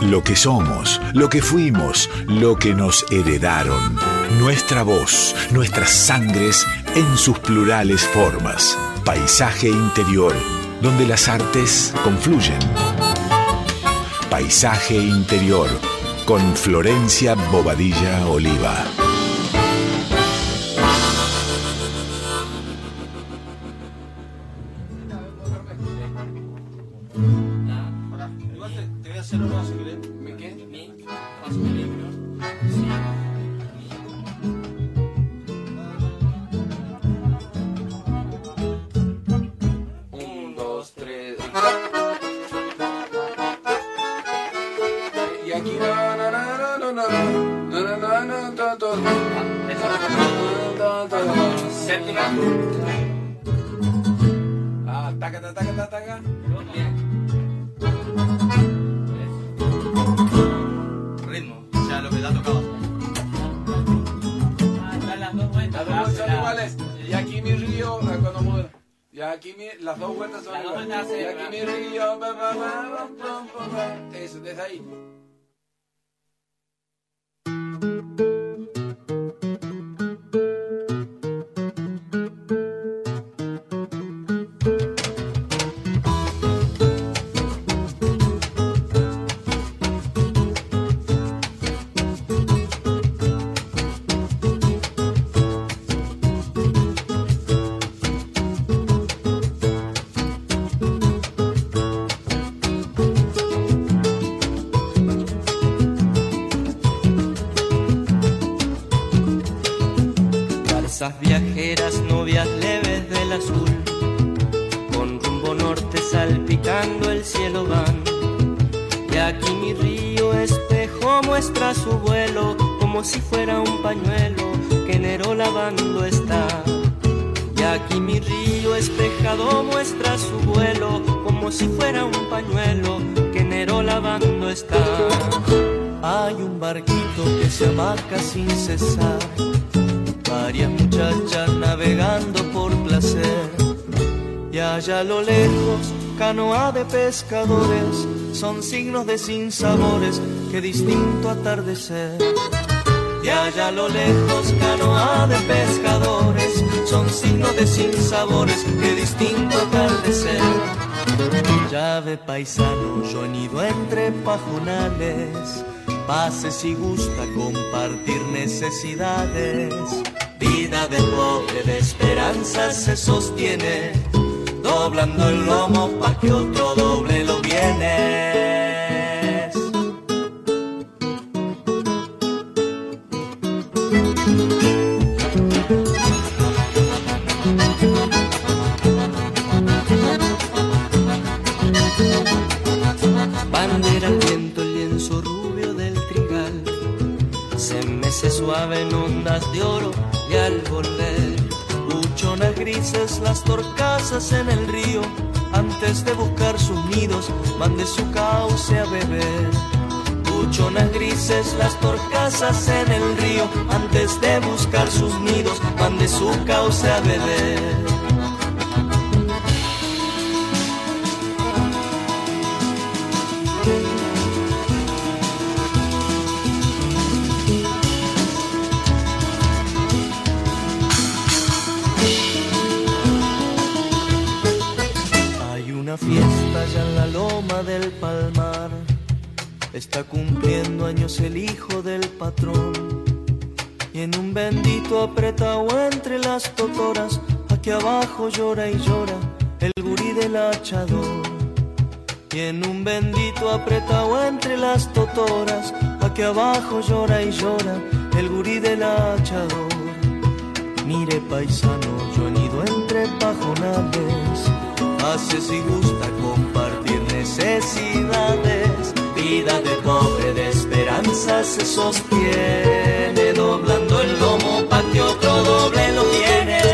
Lo que somos, lo que fuimos, lo que nos heredaron. Nuestra voz, nuestras sangres en sus plurales formas. Paisaje interior, donde las artes confluyen. Paisaje interior, con Florencia Bobadilla Oliva. azul. Con rumbo norte salpicando el cielo van. Y aquí mi río espejo muestra su vuelo como si fuera un pañuelo que Nero lavando está. Y aquí mi río espejado muestra su vuelo como si fuera un pañuelo que Nero lavando está. Hay un barquito que se abarca sin cesar, varias muchachas navegando pescadores son signos de sinsabores que distinto atardecer. Y allá a lo lejos canoa de pescadores son signos de sinsabores que distinto atardecer. Llave paisano, yo nido entre pajonales, pase si gusta compartir necesidades. Vida de pobre de esperanza se sostiene doblando el lomo pa' que otro doble lo vienes. Las torcasas en el río, antes de buscar sus nidos, van de su cauce a beber. Buchonas grises las torcasas en el río, antes de buscar sus nidos, van de su cauce a beber. Está cumpliendo años el hijo del patrón. Y en un bendito apretado entre las totoras, aquí abajo llora y llora el gurí del hachador. Y en un bendito apretado entre las totoras, aquí abajo llora y llora el gurí del hachador. Mire paisano, yo he entre pajonales, hace si gusta compartir necesidades. Vida de pobre de esperanza se sostiene, doblando el lomo para que otro doble lo tiene.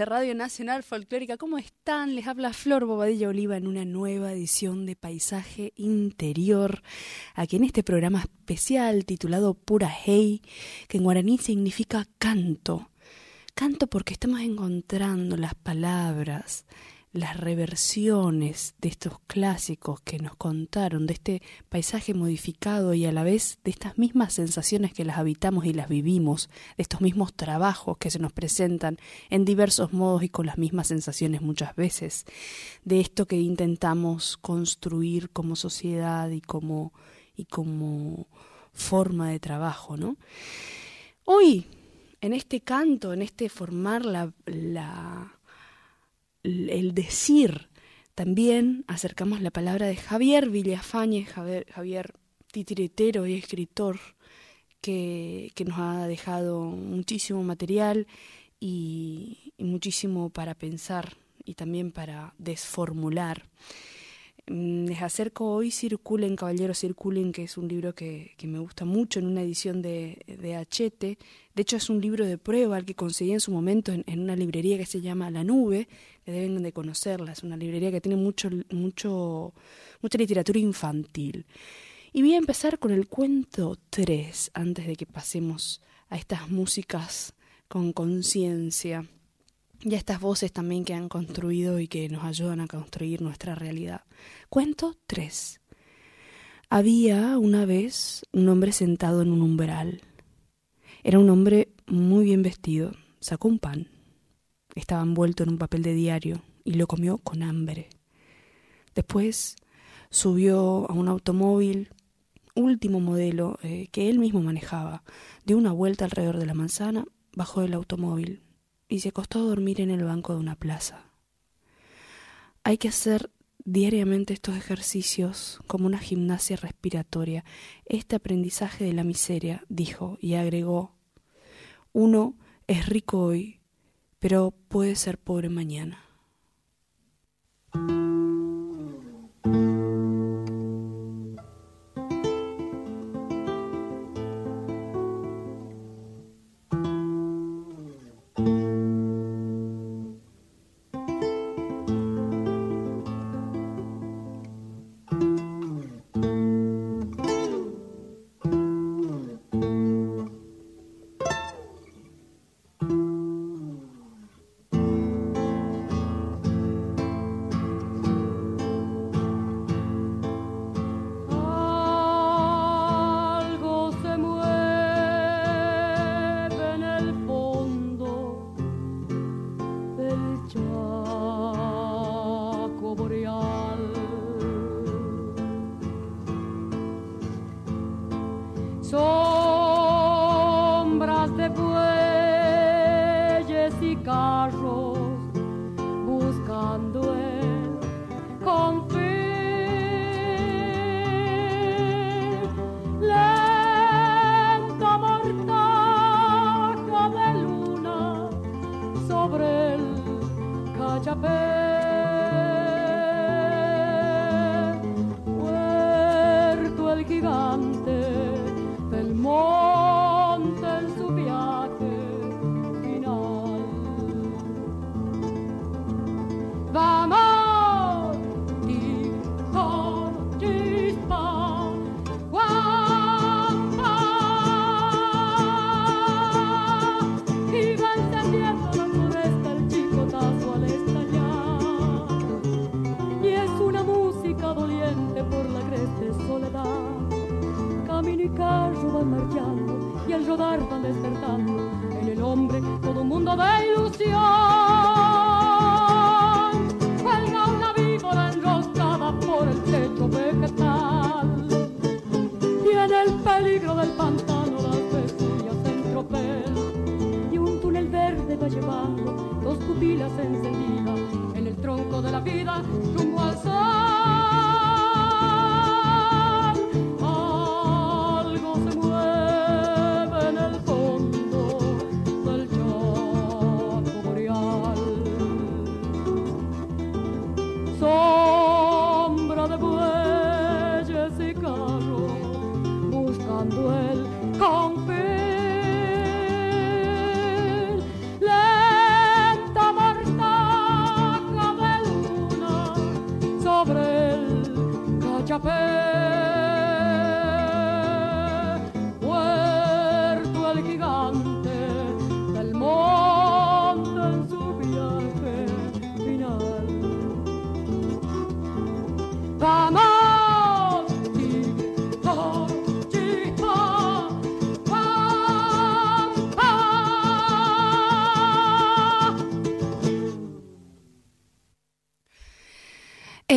De Radio Nacional Folclórica. ¿Cómo están? Les habla Flor Bobadilla Oliva en una nueva edición de Paisaje Interior, aquí en este programa especial titulado Pura Hey, que en guaraní significa canto. Canto porque estamos encontrando las palabras, las reversiones de estos clásicos que nos contaron, de este paisaje modificado y a la vez de estas mismas sensaciones que las habitamos y las vivimos, de estos mismos trabajos que se nos presentan en diversos modos y con las mismas sensaciones muchas veces, de esto que intentamos construir como sociedad y como, y como forma de trabajo, ¿no? Hoy, en este canto, en este formar la, la el decir. También acercamos la palabra de Javier Villafañe, Javier, Javier titiritero y escritor, que, que, nos ha dejado muchísimo material y, y muchísimo para pensar y también para desformular. Mm, les acerco hoy Circulen, Caballero Circulen, que es un libro que, me gusta mucho en una edición de, de. De hecho, es un libro de prueba al que conseguí en su momento en, en, una librería que se llama La Nube, que deben de conocerla. Es una librería que tiene mucho, mucho, mucha literatura infantil. Y voy a empezar con el cuento 3, antes de que pasemos a estas músicas con conciencia y a estas voces también que han construido y que nos ayudan a construir nuestra realidad. Cuento 3. Había una vez un hombre sentado en un umbral. Era un hombre muy bien vestido. Sacó un pan. Estaba envuelto en un papel de diario y lo comió con hambre. Después subió a un automóvil, último modelo, eh, que él mismo manejaba. Dio una vuelta alrededor de la manzana, bajó del automóvil, y se acostó a dormir en el banco de una plaza. Hay que hacer diariamente estos ejercicios como una gimnasia respiratoria, este aprendizaje de la miseria, dijo y agregó, uno es rico hoy, pero puede ser pobre mañana. rodar despertando en el hombre todo un mundo de ilusión. Cuelga una víbora enroscada por el techo vegetal y en el peligro del pantano las besuñas en tropel y un túnel verde va llevando dos pupilas encendidas en el tronco de la vida.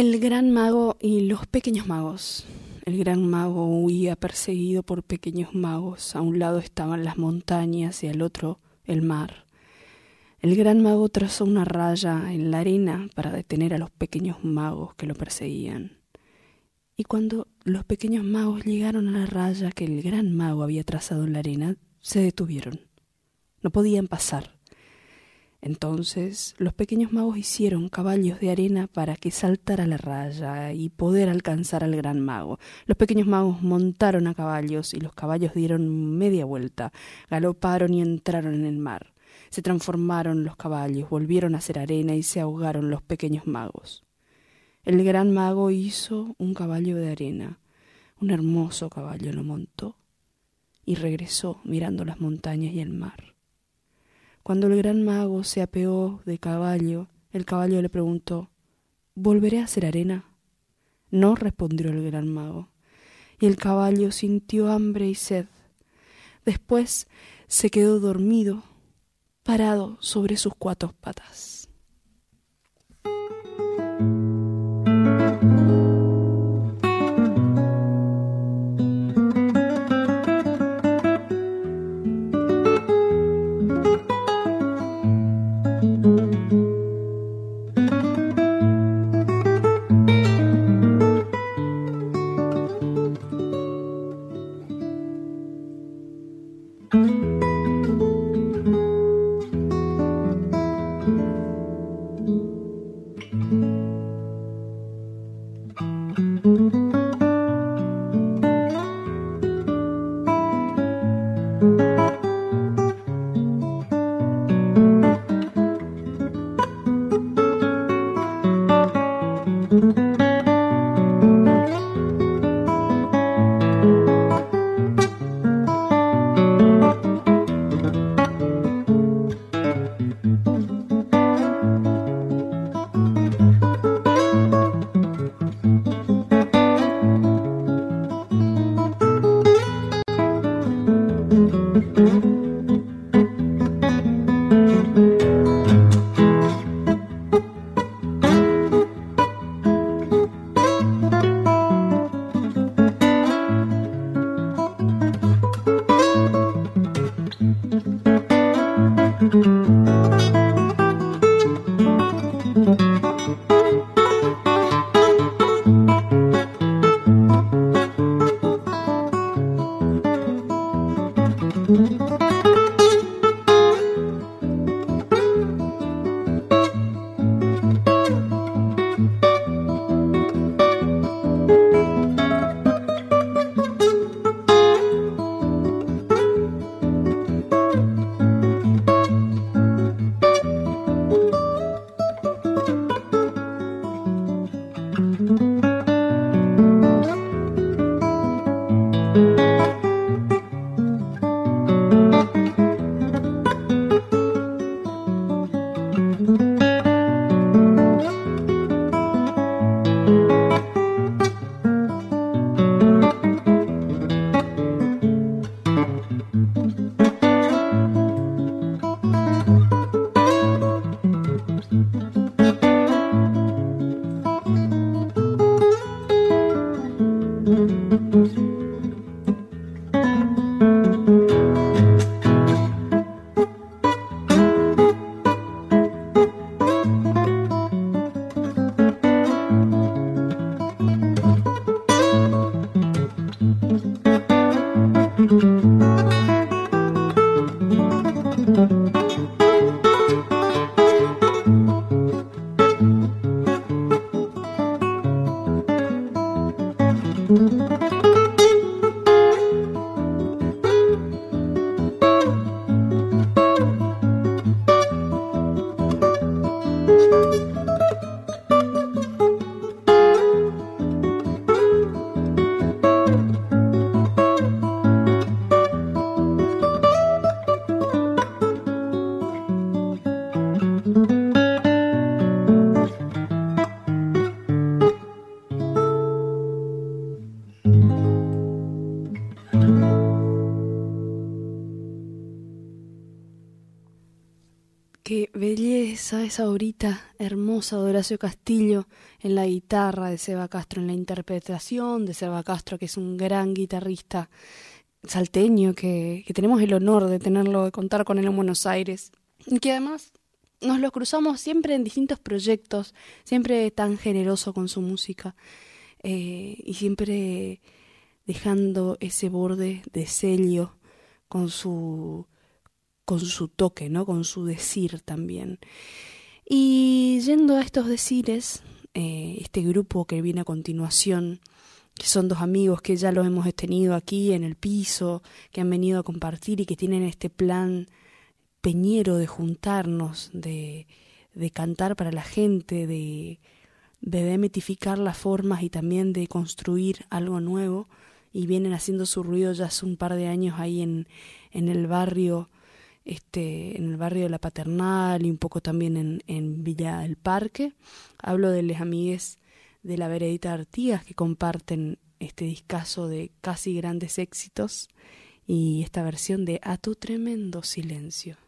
El gran mago y los pequeños magos. El gran mago huía perseguido por pequeños magos. A un lado estaban las montañas y al otro el mar. El gran mago trazó una raya en la arena para detener a los pequeños magos que lo perseguían. Y cuando los pequeños magos llegaron a la raya que el gran mago había trazado en la arena, se detuvieron. No podían pasar. Entonces los pequeños magos hicieron caballos de arena para que saltara la raya y poder alcanzar al gran mago. Los pequeños magos montaron a caballos y los caballos dieron media vuelta, galoparon y entraron en el mar. Se transformaron los caballos, volvieron a ser arena y se ahogaron los pequeños magos. El gran mago hizo un caballo de arena, un hermoso caballo lo montó y regresó mirando las montañas y el mar. Cuando el gran mago se apeó de caballo, el caballo le preguntó ¿Volveré a ser arena? No, respondió el gran mago. Y el caballo sintió hambre y sed. Después se quedó dormido, parado sobre sus cuatro patas. Esa horita hermosa de Horacio Castillo en la guitarra de Seba Castro, en la interpretación de Seba Castro, que es un gran guitarrista salteño, que, que tenemos el honor de tenerlo, de contar con él en Buenos Aires, y que además nos lo cruzamos siempre en distintos proyectos, siempre tan generoso con su música eh, y siempre dejando ese borde de celio con su con su toque, ¿no? Con su decir también. Y yendo a estos decires, eh, este grupo que viene a continuación, que son dos amigos que ya los hemos tenido aquí en el piso, que han venido a compartir y que tienen este plan peñero de juntarnos, de, de cantar para la gente, de, de las formas y también de construir algo nuevo. Y vienen haciendo su ruido ya hace un par de años ahí en, en el barrio este en el barrio de la Paternal y un poco también en, en Villa del Parque. Hablo de les amigues de la Veredita Artigas que comparten este discazo de casi grandes éxitos y esta versión de A tu tremendo silencio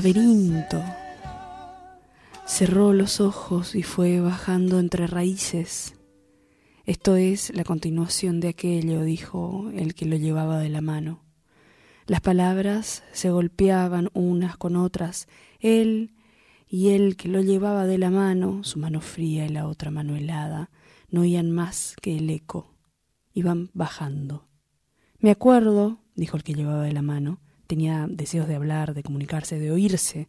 laberinto. Cerró los ojos y fue bajando entre raíces. Esto es la continuación de aquello, dijo el que lo llevaba de la mano. Las palabras se golpeaban unas con otras. Él y él que lo llevaba de la mano, su mano fría y la otra mano helada, no oían más que el eco. Iban bajando. Me acuerdo, dijo el que llevaba de la mano, tenía deseos de hablar, de comunicarse, de oírse.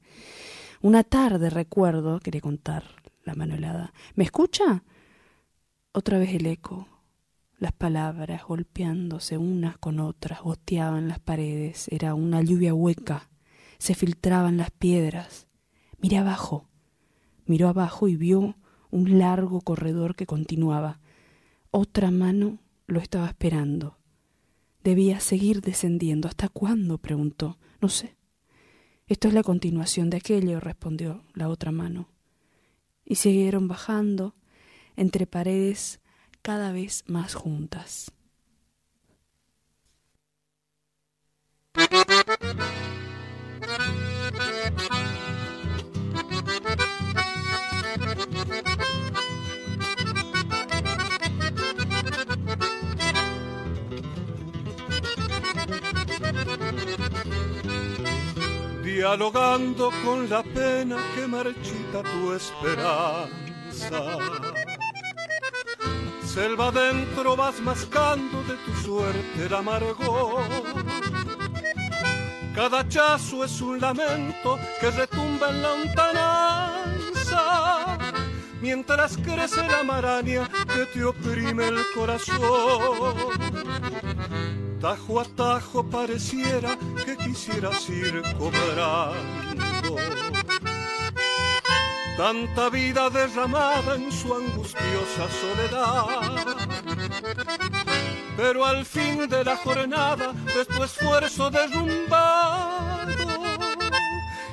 Una tarde recuerdo, quería contar la mano helada. ¿Me escucha? Otra vez el eco. Las palabras golpeándose unas con otras, goteaban las paredes. Era una lluvia hueca. Se filtraban las piedras. Miré abajo. Miró abajo y vio un largo corredor que continuaba. Otra mano lo estaba esperando. Debía seguir descendiendo. ¿Hasta cuándo? preguntó. No sé. Esto es la continuación de aquello, respondió la otra mano. Y siguieron bajando entre paredes cada vez más juntas. Dialogando con la pena que marchita tu esperanza. Selva dentro vas mascando de tu suerte el amargor. Cada chazo es un lamento que retumba en la lontananza, mientras crece la maraña que te oprime el corazón tajo a tajo pareciera que quisieras ir cobrando. Tanta vida derramada en su angustiosa soledad. Pero al fin de la jornada, de tu esfuerzo derrumbado,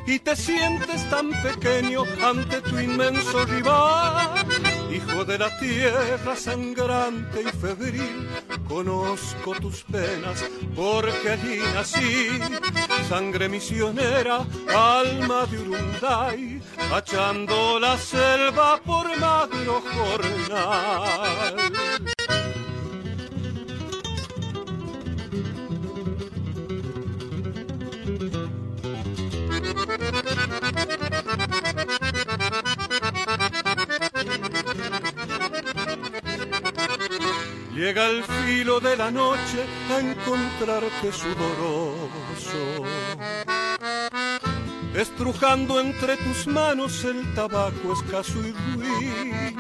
y te sientes tan pequeño ante tu inmenso rival hijo de la tierra sangrante y febril, conozco tus penas porque allí nací, sangre misionera, alma de Urunday, achando la selva por magro jornal. Llega el filo de la noche a encontrarte sudoroso, estrujando entre tus manos el tabaco escaso y ruin.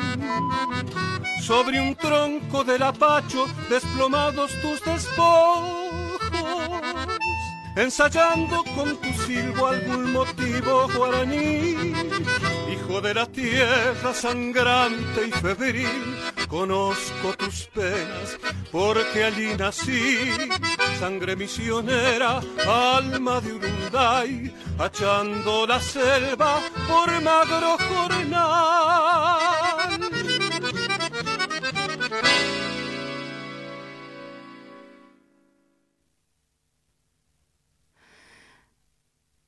Sobre un tronco del apacho desplomados tus despojos, ensayando con tu silbo algún motivo guaraní, hijo de la tierra sangrante y febril conozco tus penas, porque allí nací, sangre misionera, alma de Urunday, achando la selva por magro jornal.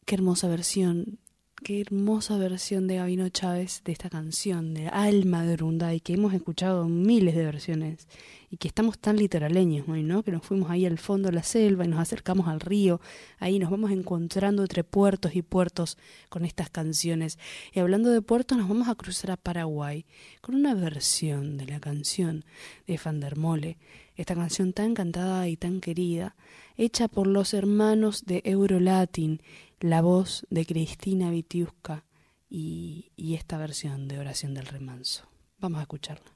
Qué hermosa versión qué hermosa versión de Gabino Chávez de esta canción, de Alma de Urunday, que hemos escuchado miles de versiones y que estamos tan literaleños hoy, ¿no? Que nos fuimos ahí al fondo de la selva y nos acercamos al río, ahí nos vamos encontrando entre puertos y puertos con estas canciones. Y hablando de puertos, nos vamos a cruzar a Paraguay con una versión de la canción de Fandermole, esta canción tan cantada y tan querida, hecha por los hermanos de Eurolatin la voz de Cristina Vitiusca y, y esta versión de Oración del Remanso. Vamos a escucharla.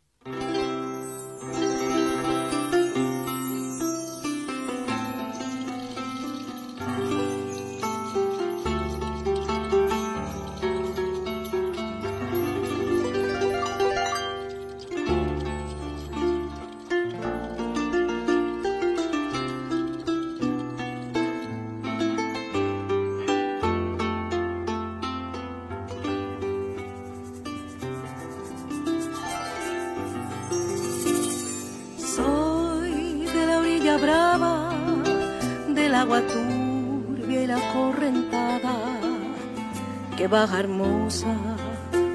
Baja hermosa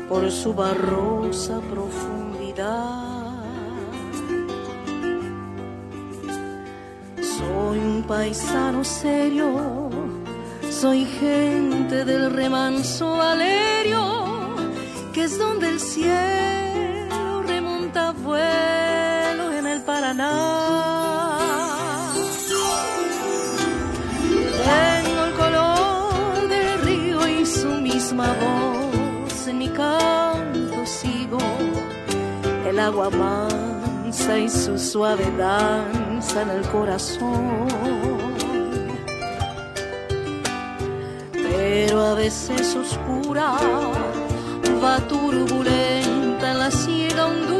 por su barrosa profundidad. Soy un paisano serio, soy gente del remanso Valerio, que es donde el cielo remonta vuelo en el Paraná. Misma voz, en mi canto sigo el agua mansa y su suave danza en el corazón. Pero a veces oscura, va turbulenta en la ciega hondura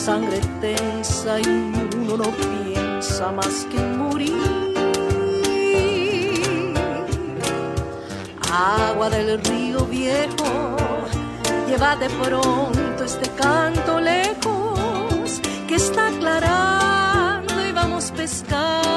sangre tensa y uno no piensa más que en morir. Agua del río viejo, llévate pronto este canto lejos que está aclarando y vamos pescando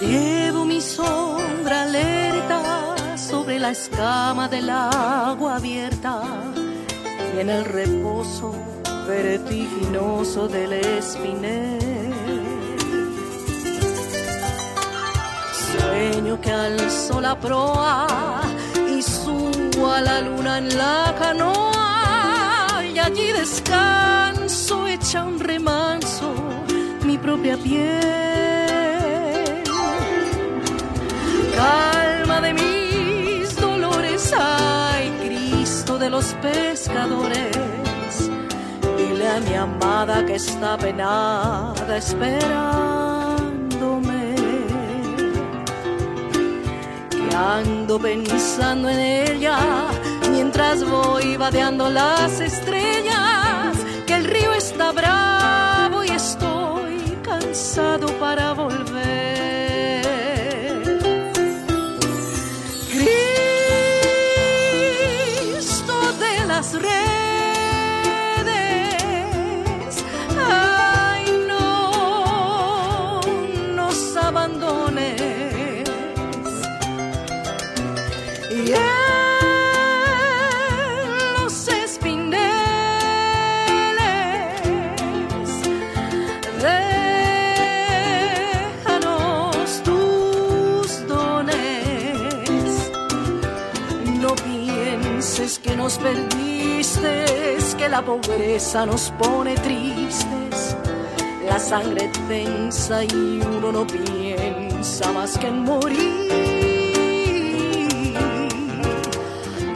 Llevo mi sombra alerta sobre la escama del agua abierta y en el reposo vertiginoso del espinel. Sueño que alzo la proa y subo a la luna en la canoa y allí descanso hecha un remanso mi propia piel. Calma de mis dolores, ay Cristo de los pescadores. Dile a mi amada que está penada esperándome. Que ando pensando en ella mientras voy vadeando las estrellas. Que el río está bravo y estoy cansado para volver. Nos perdiste, que la pobreza nos pone tristes. La sangre tensa y uno no piensa más que en morir.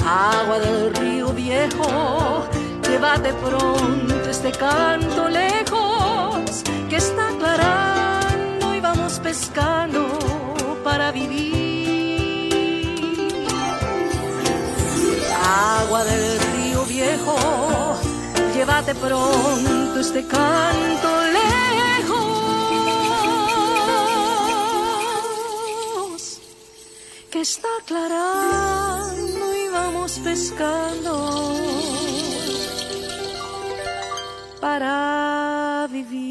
Agua del río viejo, llévate pronto este canto lejos que está aclarando y vamos pescando para vivir agua del río viejo, llévate pronto este canto lejos, que está aclarando y vamos pescando para vivir.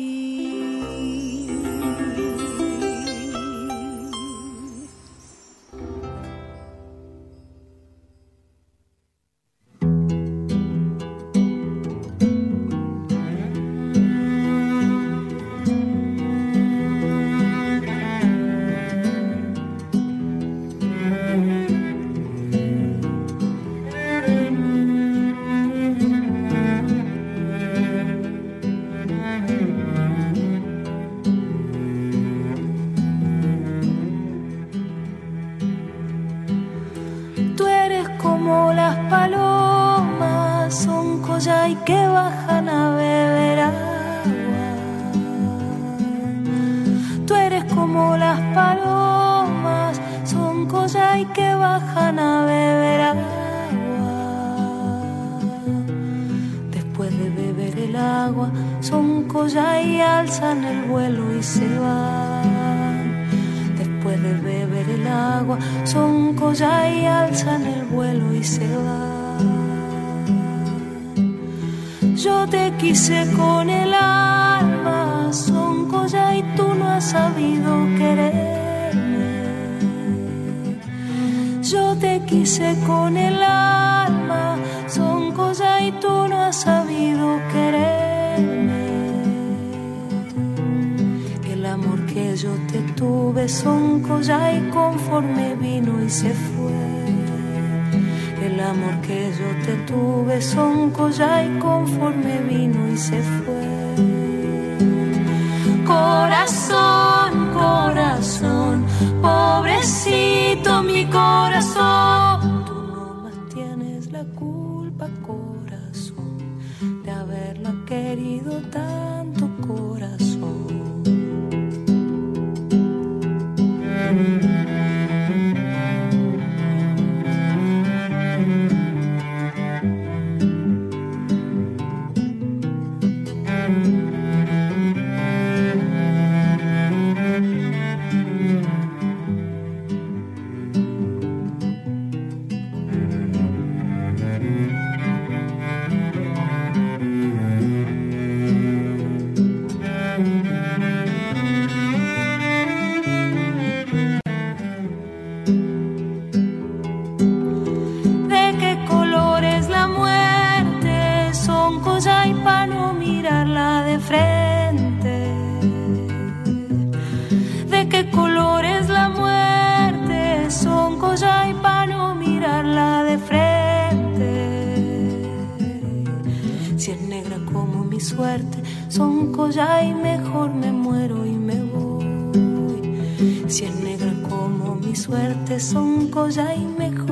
De beber el agua, son y alzan el vuelo y se van. Después de beber el agua, son y alzan el vuelo y se van. Yo te quise con el alma, son ya y tú no has sabido quererme. Yo te quise con el alma, yo te tuve, son ya y conforme vino y se fue el amor que yo te tuve son ya y conforme vino y se fue. Corazón, corazón, pobrecito mi corazón. Tú no más tienes la culpa, corazón, de haberla querido tanto. son collar y mejor me muero y me voy. Si es negra como mi suerte son collar y mejor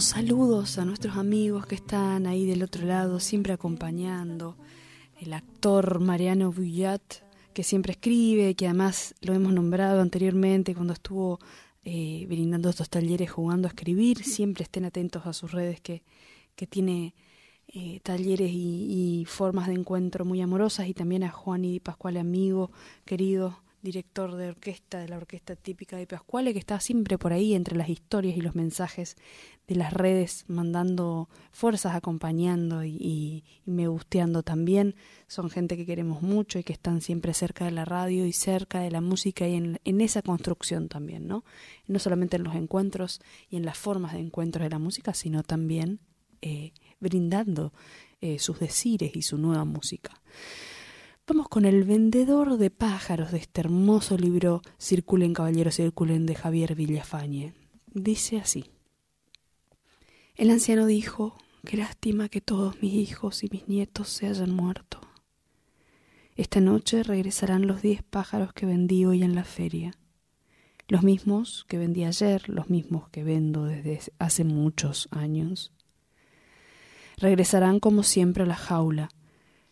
saludos a nuestros amigos que están ahí del otro lado, siempre acompañando. El actor Mariano Bullat, que siempre escribe, que además lo hemos nombrado anteriormente cuando estuvo eh, brindando estos talleres jugando a escribir. Siempre estén atentos a sus redes que, que tiene eh, talleres y, y, formas de encuentro muy amorosas. Y también a Juan y Pascual, amigo, querido director de orquesta de la orquesta típica de Pascuale, que está siempre por ahí entre las historias y los mensajes de las redes, mandando fuerzas, acompañando y, me gusteando también. Son gente que queremos mucho y que están siempre cerca de la radio y cerca de la música y en, esa construcción también, ¿no? No solamente en los encuentros y en las formas de encuentros de la música, sino también eh, brindando eh, sus decires y su nueva música. Vamos con el vendedor de pájaros de este hermoso libro Circulen Caballeros, Circulen de Javier Villafañe. Dice así. El anciano dijo, qué lástima que todos mis hijos y mis nietos se hayan muerto. Esta noche regresarán los diez pájaros que vendí hoy en la feria. Los mismos que vendí ayer, los mismos que vendo desde hace muchos años. Regresarán como siempre a la jaula,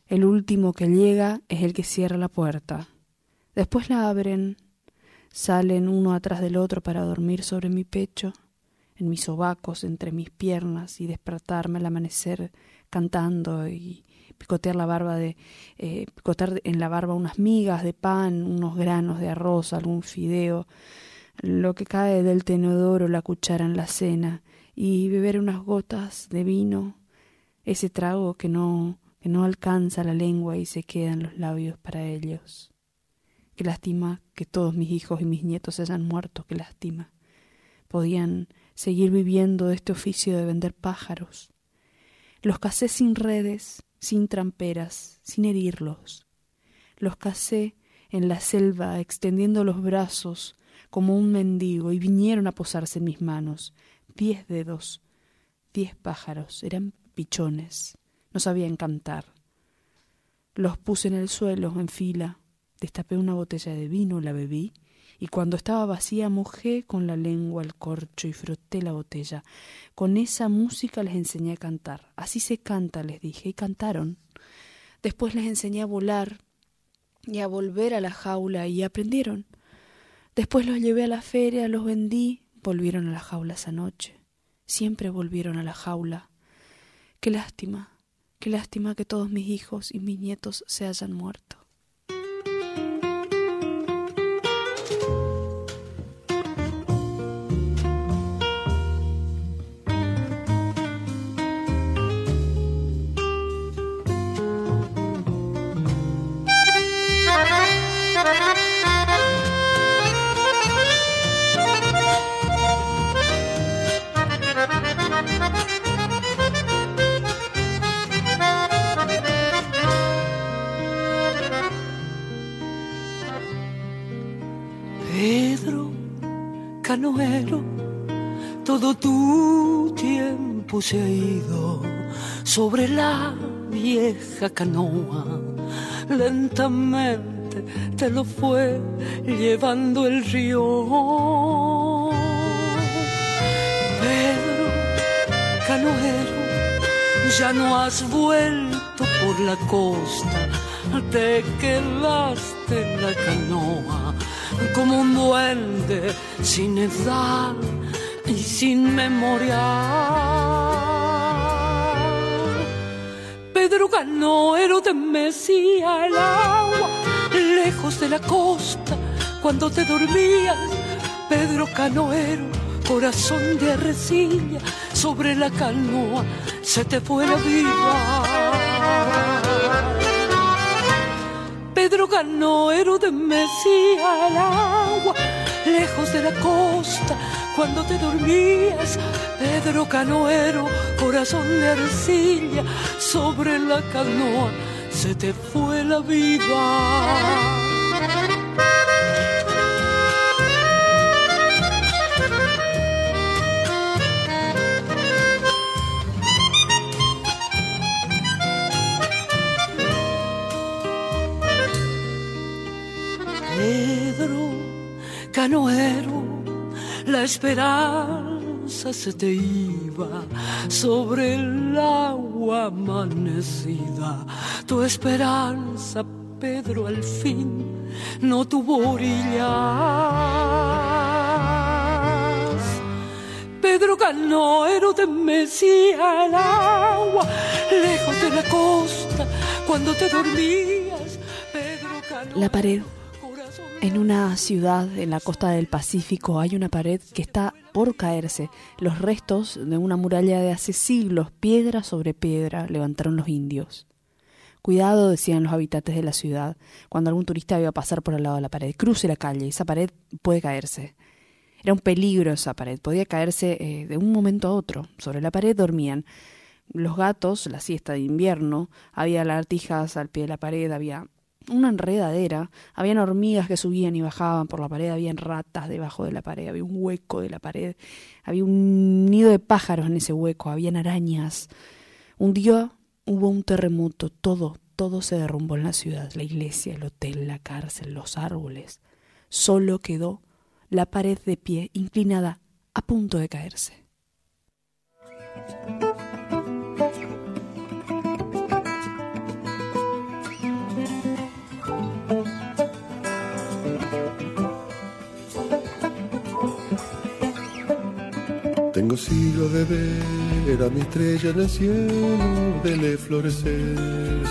el último que llega es el que cierra la puerta. Después la abren, salen uno atrás del otro para dormir sobre mi pecho, en mis sobacos, entre mis piernas y despertarme al amanecer cantando y picotear la barba de eh, picotear en la barba unas migas de pan, unos granos de arroz, algún fideo, lo que cae del tenedor o la cuchara en la cena y beber unas gotas de vino ese trago que no, que no alcanza la lengua y se quedan los labios para ellos. Qué lástima que todos mis hijos y mis nietos hayan muerto, qué lástima. Podían seguir viviendo este oficio de vender pájaros. Los casé sin redes, sin tramperas, sin herirlos. Los casé en la selva, extendiendo los brazos como un mendigo, y vinieron a posarse en mis manos. Diez dedos, diez pájaros, eran pichones, no sabían cantar. Los puse en el suelo, en fila, destapé una botella de vino, la bebí, y cuando estaba vacía mojé con la lengua el corcho y froté la botella. Con esa música les enseñé a cantar. Así se canta, les dije, y cantaron. Después les enseñé a volar y a volver a la jaula y aprendieron. Después los llevé a la feria, los vendí, volvieron a la jaula esa noche. Siempre volvieron a la jaula. Qué lástima, qué lástima que todos mis hijos y mis nietos se hayan muerto. Vieja canoa. Lentamente te lo fue llevando el río. Pedro, canoero, ya no has vuelto por la costa, te quedaste en la canoa como un duende sin edad y sin memoria. Pedro Canoero te mecía el agua lejos de la costa cuando te dormías. Pedro Canoero, corazón de arrecilla, sobre la canoa se te fue la vida. Pedro canoero de Mesía al agua, lejos de la costa, cuando te dormías. Pedro canoero, corazón de arcilla, sobre la canoa se te fue la vida. canoero, la esperanza se te iba sobre el agua amanecida. Tu esperanza, Pedro, al fin no tuvo orillas. Pedro canoero te mecía el agua lejos de la costa cuando te dormías. Pedro canoero, la pared en una ciudad en la costa del Pacífico hay una pared que está por caerse. Los restos de una muralla de hace siglos, piedra sobre piedra, levantaron los indios. Cuidado, decían los habitantes de la ciudad, cuando algún turista iba a pasar por al lado de la pared. Cruce la calle, esa pared puede caerse. Era un peligro esa pared, podía caerse eh, de un momento a otro. Sobre la pared dormían los gatos, la siesta de invierno, había lagartijas al pie de la pared, había una enredadera, habían hormigas que subían y bajaban por la pared, habían ratas debajo de la pared, había un hueco de la pared, había un nido de pájaros en ese hueco, habían arañas. Un día hubo un terremoto, todo, todo se derrumbó en la ciudad, la iglesia, el hotel, la cárcel, los árboles. Solo quedó la pared de pie, inclinada, a punto de caerse. Tengo siglos de ver a mi estrella en el cielo, de florecer,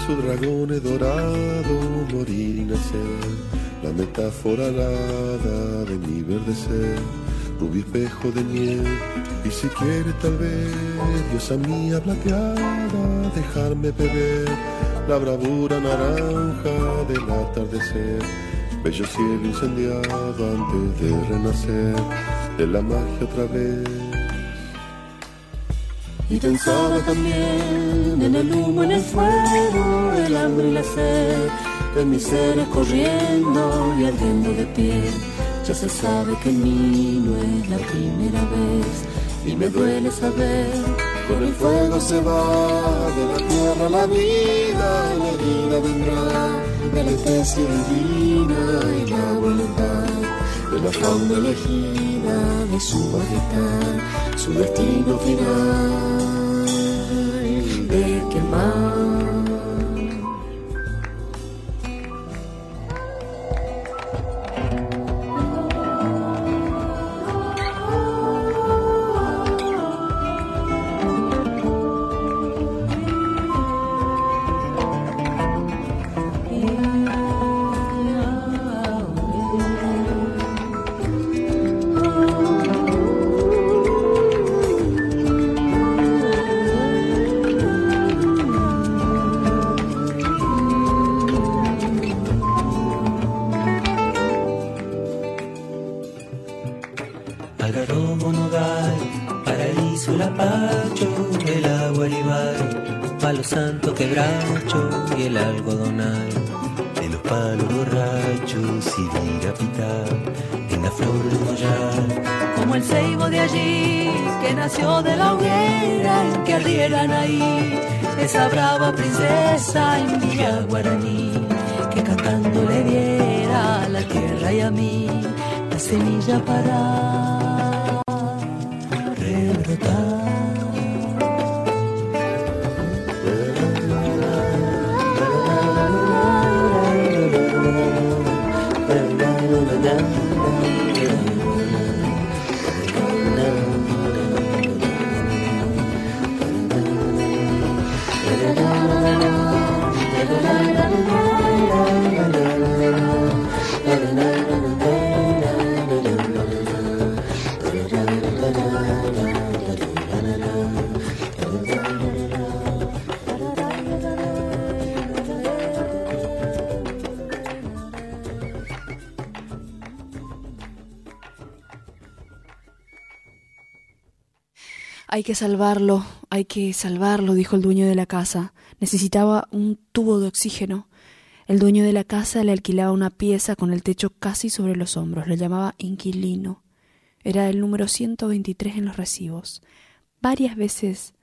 su dragón dorado, morir y nacer, la metáfora alada de mi verde ser, rubio espejo de miel Y si quiere tal vez, diosa mía plateada, dejarme beber la bravura naranja del atardecer, bello cielo incendiado antes de renacer de la magia otra vez. Y pensaba también en el humo, en el fuego, el hambre y la sed, de mis seres corriendo y ardiendo de pie. Ya se sabe que en mí no es la primera vez y me duele saber. Con el fuego se va de la tierra la vida, la vida vendrá de la especie divina la fauna elegida de su majestad, su destino final de quemar. Quebracho y el algodonal. De los palos borrachos y virapitar, en la flor del mollar. Como el ceibo de allí, que nació de la hoguera en que ardieran ahí, esa brava princesa en Villa Guaraní, que cantando le diera a la tierra y a mí la semilla para rebrotar. Hay que salvarlo, hay que salvarlo, dijo el dueño de la casa. Necesitaba un tubo de oxígeno. El dueño de la casa le alquilaba una pieza con el techo casi sobre los hombros. Lo llamaba inquilino. Era el número 123 en los recibos. Varias veces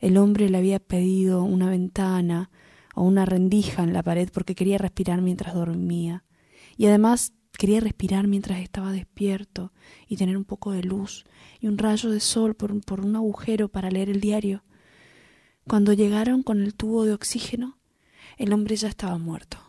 el hombre le había pedido una ventana o una rendija en la pared porque quería respirar mientras dormía. Y además quería respirar mientras estaba despierto y tener un poco de luz y un rayo de sol por, por un agujero para leer el diario. Cuando llegaron con el tubo de oxígeno, el hombre ya estaba muerto.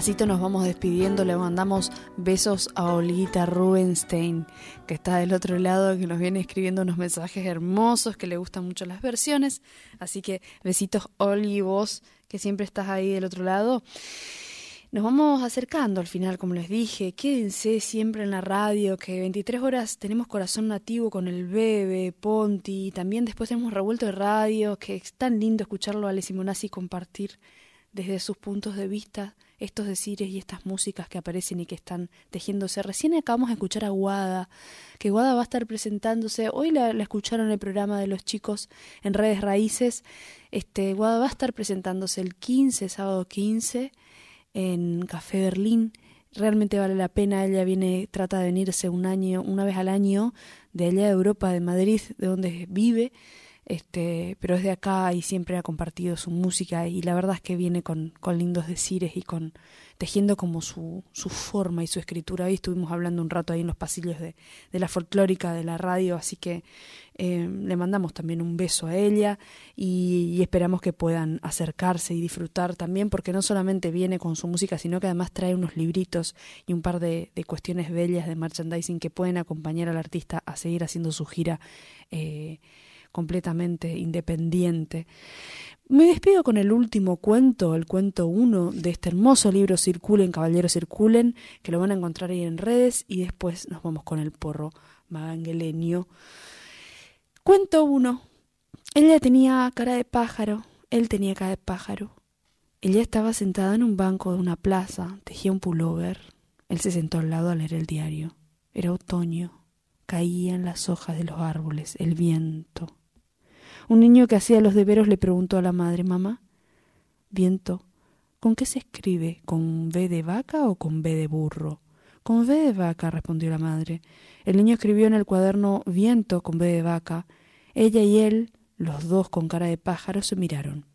Despacito nos vamos despidiendo, le mandamos besos a Olguita Rubenstein, que está del otro lado, que nos viene escribiendo unos mensajes hermosos, que le gustan mucho las versiones. Así que besitos Olgi, vos, que siempre estás ahí del otro lado. Nos vamos acercando al final, como les dije, quédense siempre en la radio, que 23 horas tenemos corazón nativo con el Bebe, Ponti, también después hemos revuelto de radio, que es tan lindo escucharlo a Ale Simonazzi compartir desde sus puntos de vista estos decires y estas músicas que aparecen y que están tejiéndose. Recién acabamos de escuchar a Guada, que Guada va a estar presentándose. Hoy la, escucharon en el programa de los chicos en redes raíces. Este, Guada va a estar presentándose el 15, sábado 15 en Café Berlín. Realmente vale la pena. Ella viene, trata de venirse un año, una vez al año, de allá de Europa, de Madrid, de donde vive. Este, pero es de acá y siempre ha compartido su música y la verdad es que viene con, lindos decires y con tejiendo como su, su forma y su escritura. Hoy estuvimos hablando un rato ahí en los pasillos de, de la folclórica de la radio, así que eh, le mandamos también un beso a ella y, esperamos que puedan acercarse y disfrutar también, porque no solamente viene con su música, sino que además trae unos libritos y un par de, cuestiones bellas de merchandising que pueden acompañar al artista a seguir haciendo su gira eh, completamente independiente. Me despido con el último cuento, el cuento uno de este hermoso libro Circulen, Caballeros Circulen, que lo van a encontrar ahí en redes y después nos vamos con el porro magangueleño. Cuento uno. Ella tenía cara de pájaro, él tenía cara de pájaro. Ella estaba sentada en un banco de una plaza, tejía un pullover. Él se sentó al lado a leer el diario. Era otoño. Caían las hojas de los árboles, el viento. Un niño que hacía los deberos le preguntó a la madre, mamá, viento, ¿con qué se escribe? ¿Con V de vaca o con B de burro? Con V de vaca, respondió la madre. El niño escribió en el cuaderno viento con B de vaca. Ella y él, los dos con cara de pájaro, se miraron.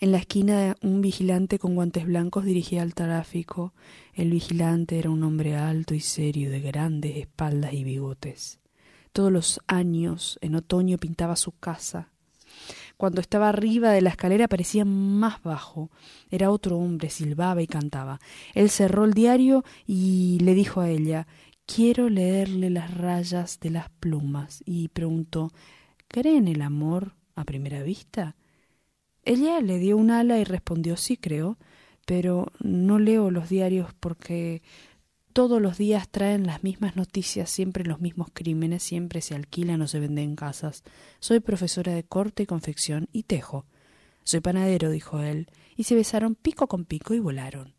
En la esquina un vigilante con guantes blancos dirigía al tráfico. El vigilante era un hombre alto y serio, de grandes espaldas y bigotes. Todos los años, en otoño, pintaba su casa. Cuando estaba arriba de la escalera parecía más bajo. Era otro hombre, silbaba y cantaba. Él cerró el diario y le dijo a ella Quiero leerle las rayas de las plumas. Y preguntó ¿Cree en el amor a primera vista? Ella le dio un ala y respondió Sí, creo, pero no leo los diarios porque todos los días traen las mismas noticias, siempre los mismos crímenes, siempre se alquilan o se venden casas. Soy profesora de corte y confección y tejo. Soy panadero, dijo él, y se besaron pico con pico y volaron.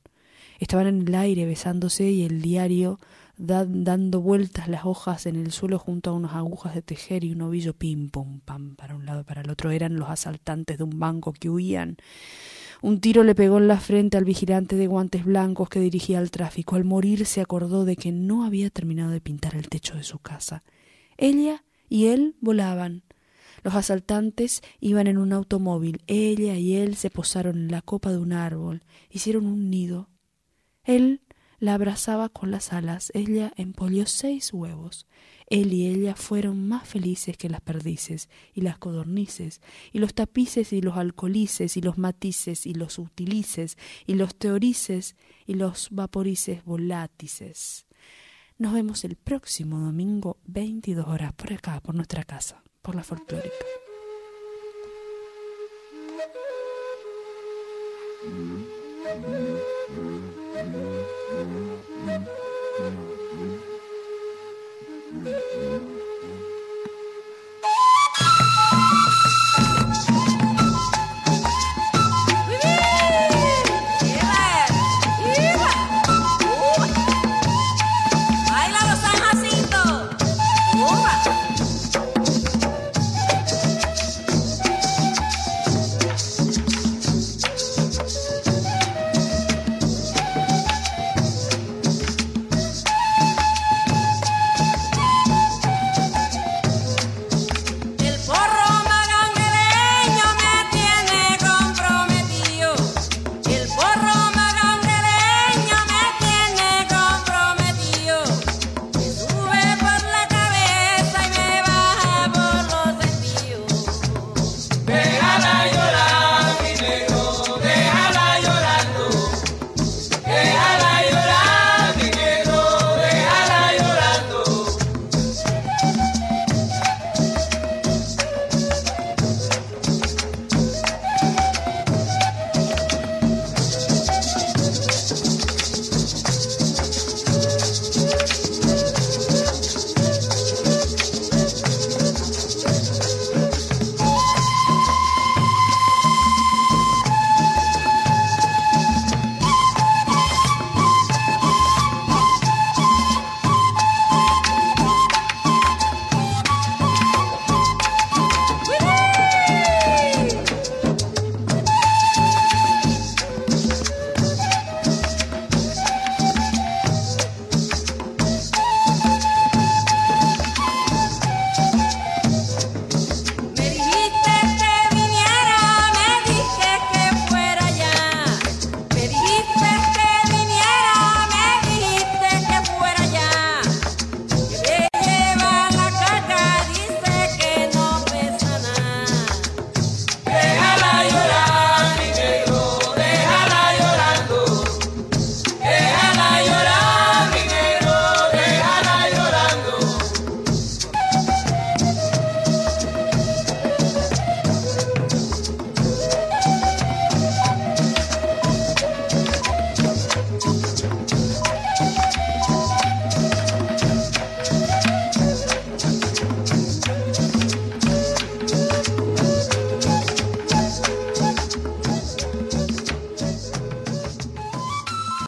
Estaban en el aire besándose y el diario dando vueltas las hojas en el suelo junto a unas agujas de tejer y un ovillo pim pum pam para un lado para el otro eran los asaltantes de un banco que huían un tiro le pegó en la frente al vigilante de guantes blancos que dirigía el tráfico. Al morir se acordó de que no había terminado de pintar el techo de su casa. Ella y él volaban. Los asaltantes iban en un automóvil. Ella y él se posaron en la copa de un árbol. Hicieron un nido. Él la abrazaba con las alas. Ella empolió seis huevos. Él y ella fueron más felices que las perdices y las codornices, y los tapices y los alcoholices, y los matices y los utilices, y los teorices y los vaporices volátices. Nos vemos el próximo domingo, 22 horas, por acá, por nuestra casa, por la folclórica.